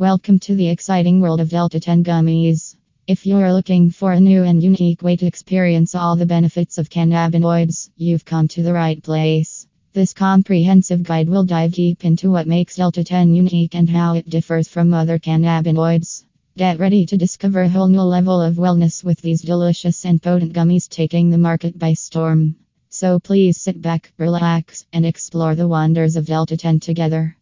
Welcome to the exciting world of Delta 10 gummies. If you're looking for a new and unique way to experience all the benefits of cannabinoids, you've come to the right place. This comprehensive guide will dive deep into what makes Delta 10 unique and how it differs from other cannabinoids. Get ready to discover a whole new level of wellness with these delicious and potent gummies taking the market by storm. So please sit back, relax, and explore the wonders of Delta 10 together.